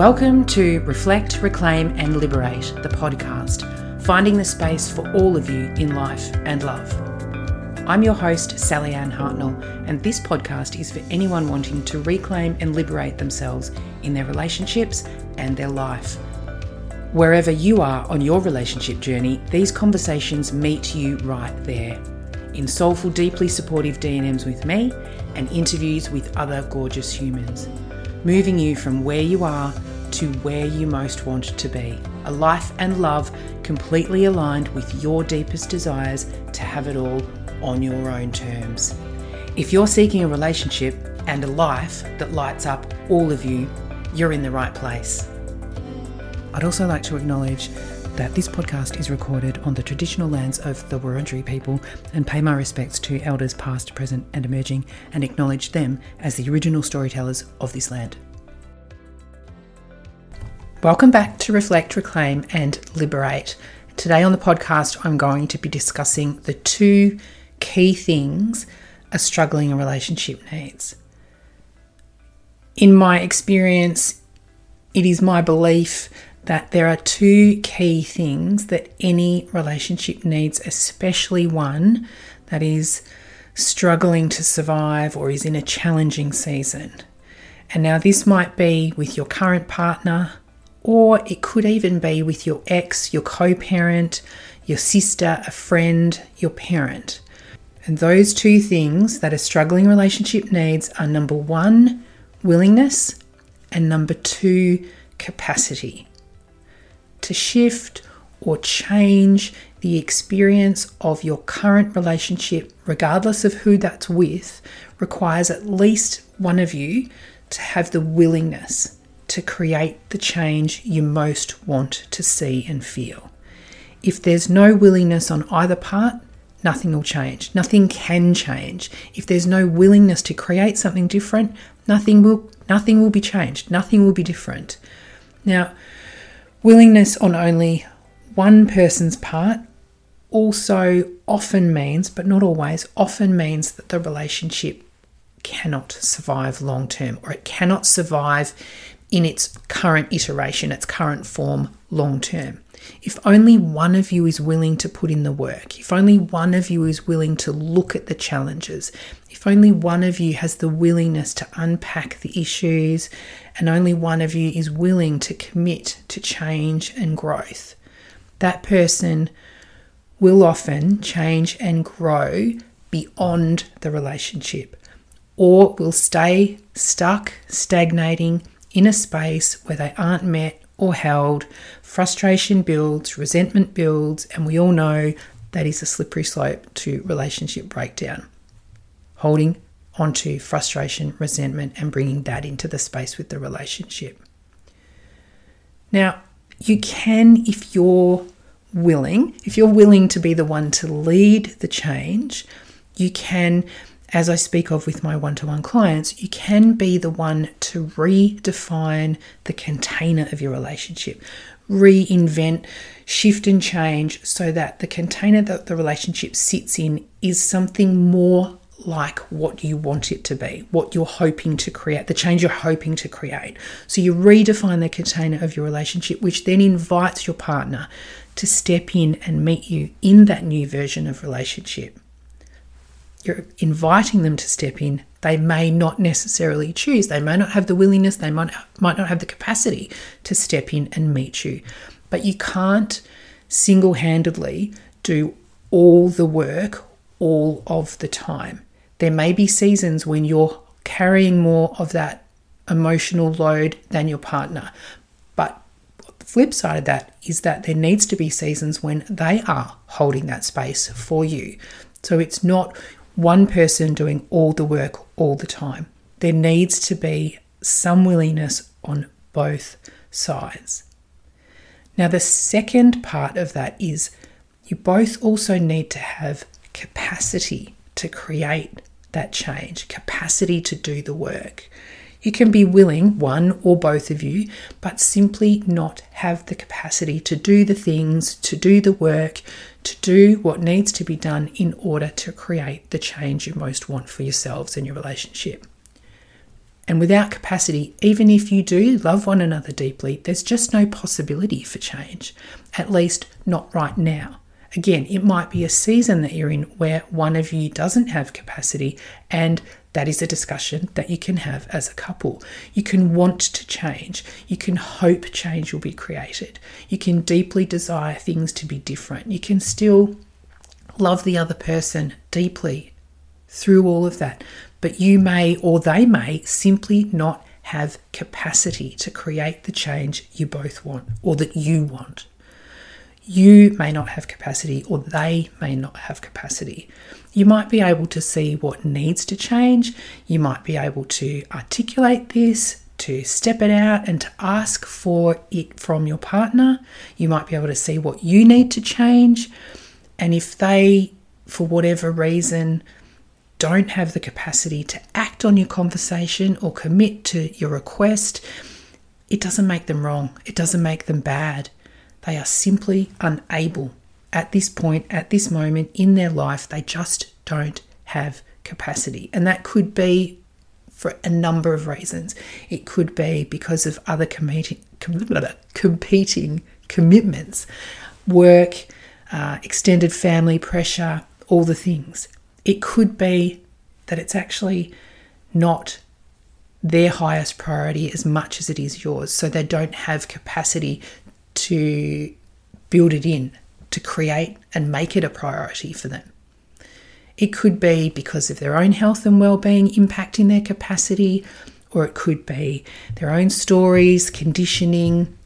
Welcome to Reflect, Reclaim and Liberate, the podcast, finding the space for all of you in life and love. I'm your host, Sallyanne Hartnell, and this podcast is for anyone wanting to reclaim and liberate themselves in their relationships and their life. Wherever you are on your relationship journey, these conversations meet you right there. In soulful, deeply supportive DMs with me and interviews with other gorgeous humans moving you from where you are to where you most want to be. A life and love completely aligned with your deepest desires to have it all on your own terms. If you're seeking a relationship and a life that lights up all of you, you're in the right place. I'd also like to acknowledge that this podcast is recorded on the traditional lands of the Wurundjeri people and pay my respects to elders past, present, and emerging and acknowledge them as the original storytellers of this land. Welcome back to Reflect, Reclaim, and Liberate. Today on the podcast, I'm going to be discussing the two key things a struggling relationship needs. In my experience, it is my belief that there are two key things that any relationship needs, especially one that is struggling to survive or is in a challenging season. And now, this might be with your current partner, or it could even be with your ex, your co parent, your sister, a friend, your parent. And those two things that a struggling relationship needs are number one, willingness, and number two, capacity to shift or change the experience of your current relationship, regardless of who that's with, requires at least one of you to have the willingness to create the change you most want to see and feel. If there's no willingness on either part, nothing will change. Nothing can change. If there's no willingness to create something different, nothing will nothing will be changed. Nothing will be different. Now, Willingness on only one person's part also often means, but not always, often means that the relationship cannot survive long term or it cannot survive in its current iteration, its current form long term. If only one of you is willing to put in the work, if only one of you is willing to look at the challenges, if only one of you has the willingness to unpack the issues, and only one of you is willing to commit to change and growth, that person will often change and grow beyond the relationship or will stay stuck, stagnating in a space where they aren't met or held, frustration builds, resentment builds, and we all know that is a slippery slope to relationship breakdown. Holding onto frustration, resentment, and bringing that into the space with the relationship. Now, you can, if you're willing, if you're willing to be the one to lead the change, you can as I speak of with my one to one clients, you can be the one to redefine the container of your relationship, reinvent, shift, and change so that the container that the relationship sits in is something more like what you want it to be, what you're hoping to create, the change you're hoping to create. So you redefine the container of your relationship, which then invites your partner to step in and meet you in that new version of relationship you're inviting them to step in, they may not necessarily choose. They may not have the willingness, they might, might not have the capacity to step in and meet you. But you can't single handedly do all the work all of the time. There may be seasons when you're carrying more of that emotional load than your partner. But the flip side of that is that there needs to be seasons when they are holding that space for you. So it's not one person doing all the work all the time. There needs to be some willingness on both sides. Now, the second part of that is you both also need to have capacity to create that change, capacity to do the work. You can be willing, one or both of you, but simply not have the capacity to do the things, to do the work, to do what needs to be done in order to create the change you most want for yourselves and your relationship. And without capacity, even if you do love one another deeply, there's just no possibility for change, at least not right now. Again, it might be a season that you're in where one of you doesn't have capacity, and that is a discussion that you can have as a couple. You can want to change. You can hope change will be created. You can deeply desire things to be different. You can still love the other person deeply through all of that, but you may or they may simply not have capacity to create the change you both want or that you want. You may not have capacity or they may not have capacity. You might be able to see what needs to change. You might be able to articulate this, to step it out, and to ask for it from your partner. You might be able to see what you need to change. And if they, for whatever reason, don't have the capacity to act on your conversation or commit to your request, it doesn't make them wrong. It doesn't make them bad. They are simply unable at this point, at this moment in their life. They just don't have capacity. And that could be for a number of reasons. It could be because of other competing, competing commitments, work, uh, extended family pressure, all the things. It could be that it's actually not their highest priority as much as it is yours. So they don't have capacity to build it in, to create and make it a priority for them. It could be because of their own health and well-being impacting their capacity, or it could be their own stories, conditioning,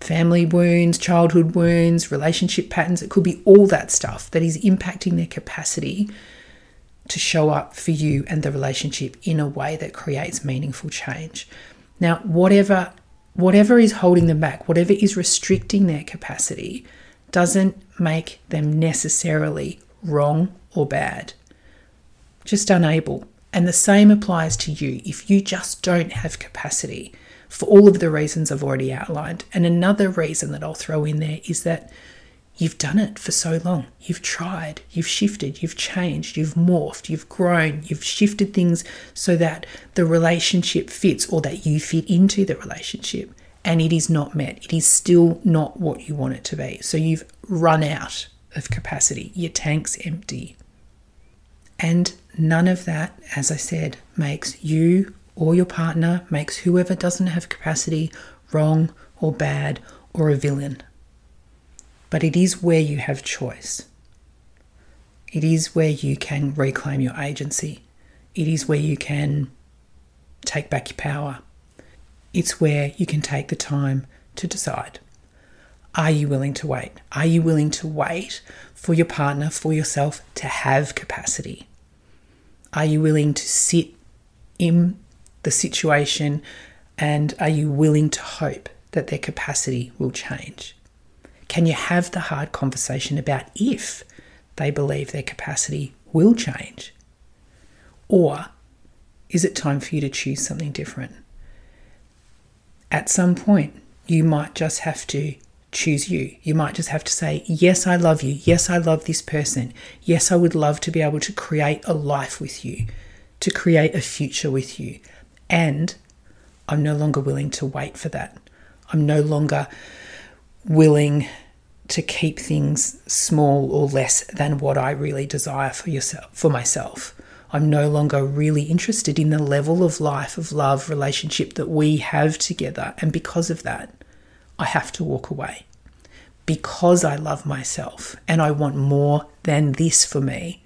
family wounds, childhood wounds, relationship patterns. It could be all that stuff that is impacting their capacity to show up for you and the relationship in a way that creates meaningful change. Now, whatever whatever is holding them back, whatever is restricting their capacity, doesn't make them necessarily wrong or bad. Just unable. And the same applies to you if you just don't have capacity for all of the reasons I've already outlined. And another reason that I'll throw in there is that You've done it for so long. You've tried, you've shifted, you've changed, you've morphed, you've grown, you've shifted things so that the relationship fits or that you fit into the relationship and it is not met. It is still not what you want it to be. So you've run out of capacity. Your tank's empty. And none of that, as I said, makes you or your partner, makes whoever doesn't have capacity wrong or bad or a villain but it is where you have choice. It is where you can reclaim your agency. It is where you can take back your power. It's where you can take the time to decide. Are you willing to wait? Are you willing to wait for your partner, for yourself to have capacity? Are you willing to sit in the situation and are you willing to hope that their capacity will change? Can you have the hard conversation about if they believe their capacity will change? Or is it time for you to choose something different? At some point, you might just have to choose you. You might just have to say, Yes, I love you. Yes, I love this person. Yes, I would love to be able to create a life with you, to create a future with you. And I'm no longer willing to wait for that. I'm no longer willing to keep things small or less than what I really desire for yourself for myself. I'm no longer really interested in the level of life of love relationship that we have together and because of that I have to walk away. Because I love myself and I want more than this for me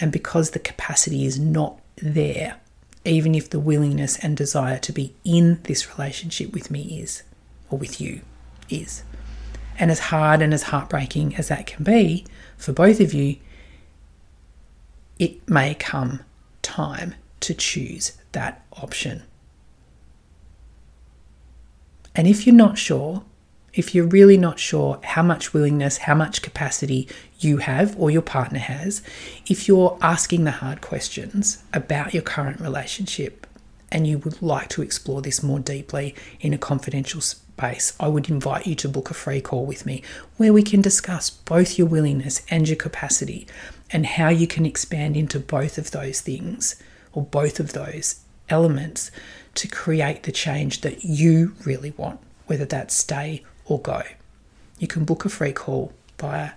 and because the capacity is not there even if the willingness and desire to be in this relationship with me is or with you is. And as hard and as heartbreaking as that can be for both of you, it may come time to choose that option. And if you're not sure, if you're really not sure how much willingness, how much capacity you have or your partner has, if you're asking the hard questions about your current relationship and you would like to explore this more deeply in a confidential base, I would invite you to book a free call with me where we can discuss both your willingness and your capacity and how you can expand into both of those things or both of those elements to create the change that you really want, whether that's stay or go. You can book a free call via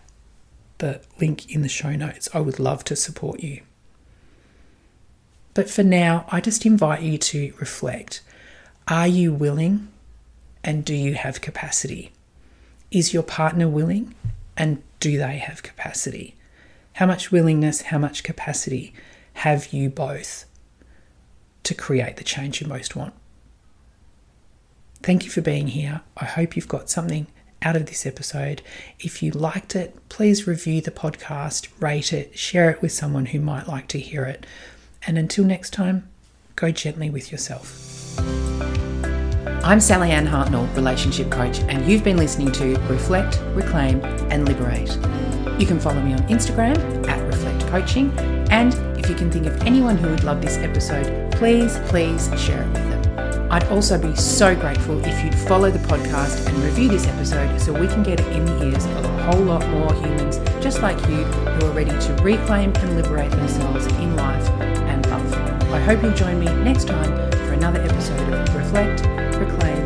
the link in the show notes. I would love to support you. But for now, I just invite you to reflect. Are you willing and do you have capacity? Is your partner willing and do they have capacity? How much willingness, how much capacity have you both to create the change you most want? Thank you for being here. I hope you've got something out of this episode. If you liked it, please review the podcast, rate it, share it with someone who might like to hear it. And until next time, go gently with yourself. I'm Sallyanne Hartnell, relationship coach, and you've been listening to Reflect, Reclaim, and Liberate. You can follow me on Instagram at Reflect Coaching, and if you can think of anyone who would love this episode, please, please share it with them. I'd also be so grateful if you'd follow the podcast and review this episode so we can get it in the ears of a whole lot more humans just like you who are ready to reclaim and liberate themselves in life and love. I hope you'll join me next time for another episode of Reflect, Reclaim,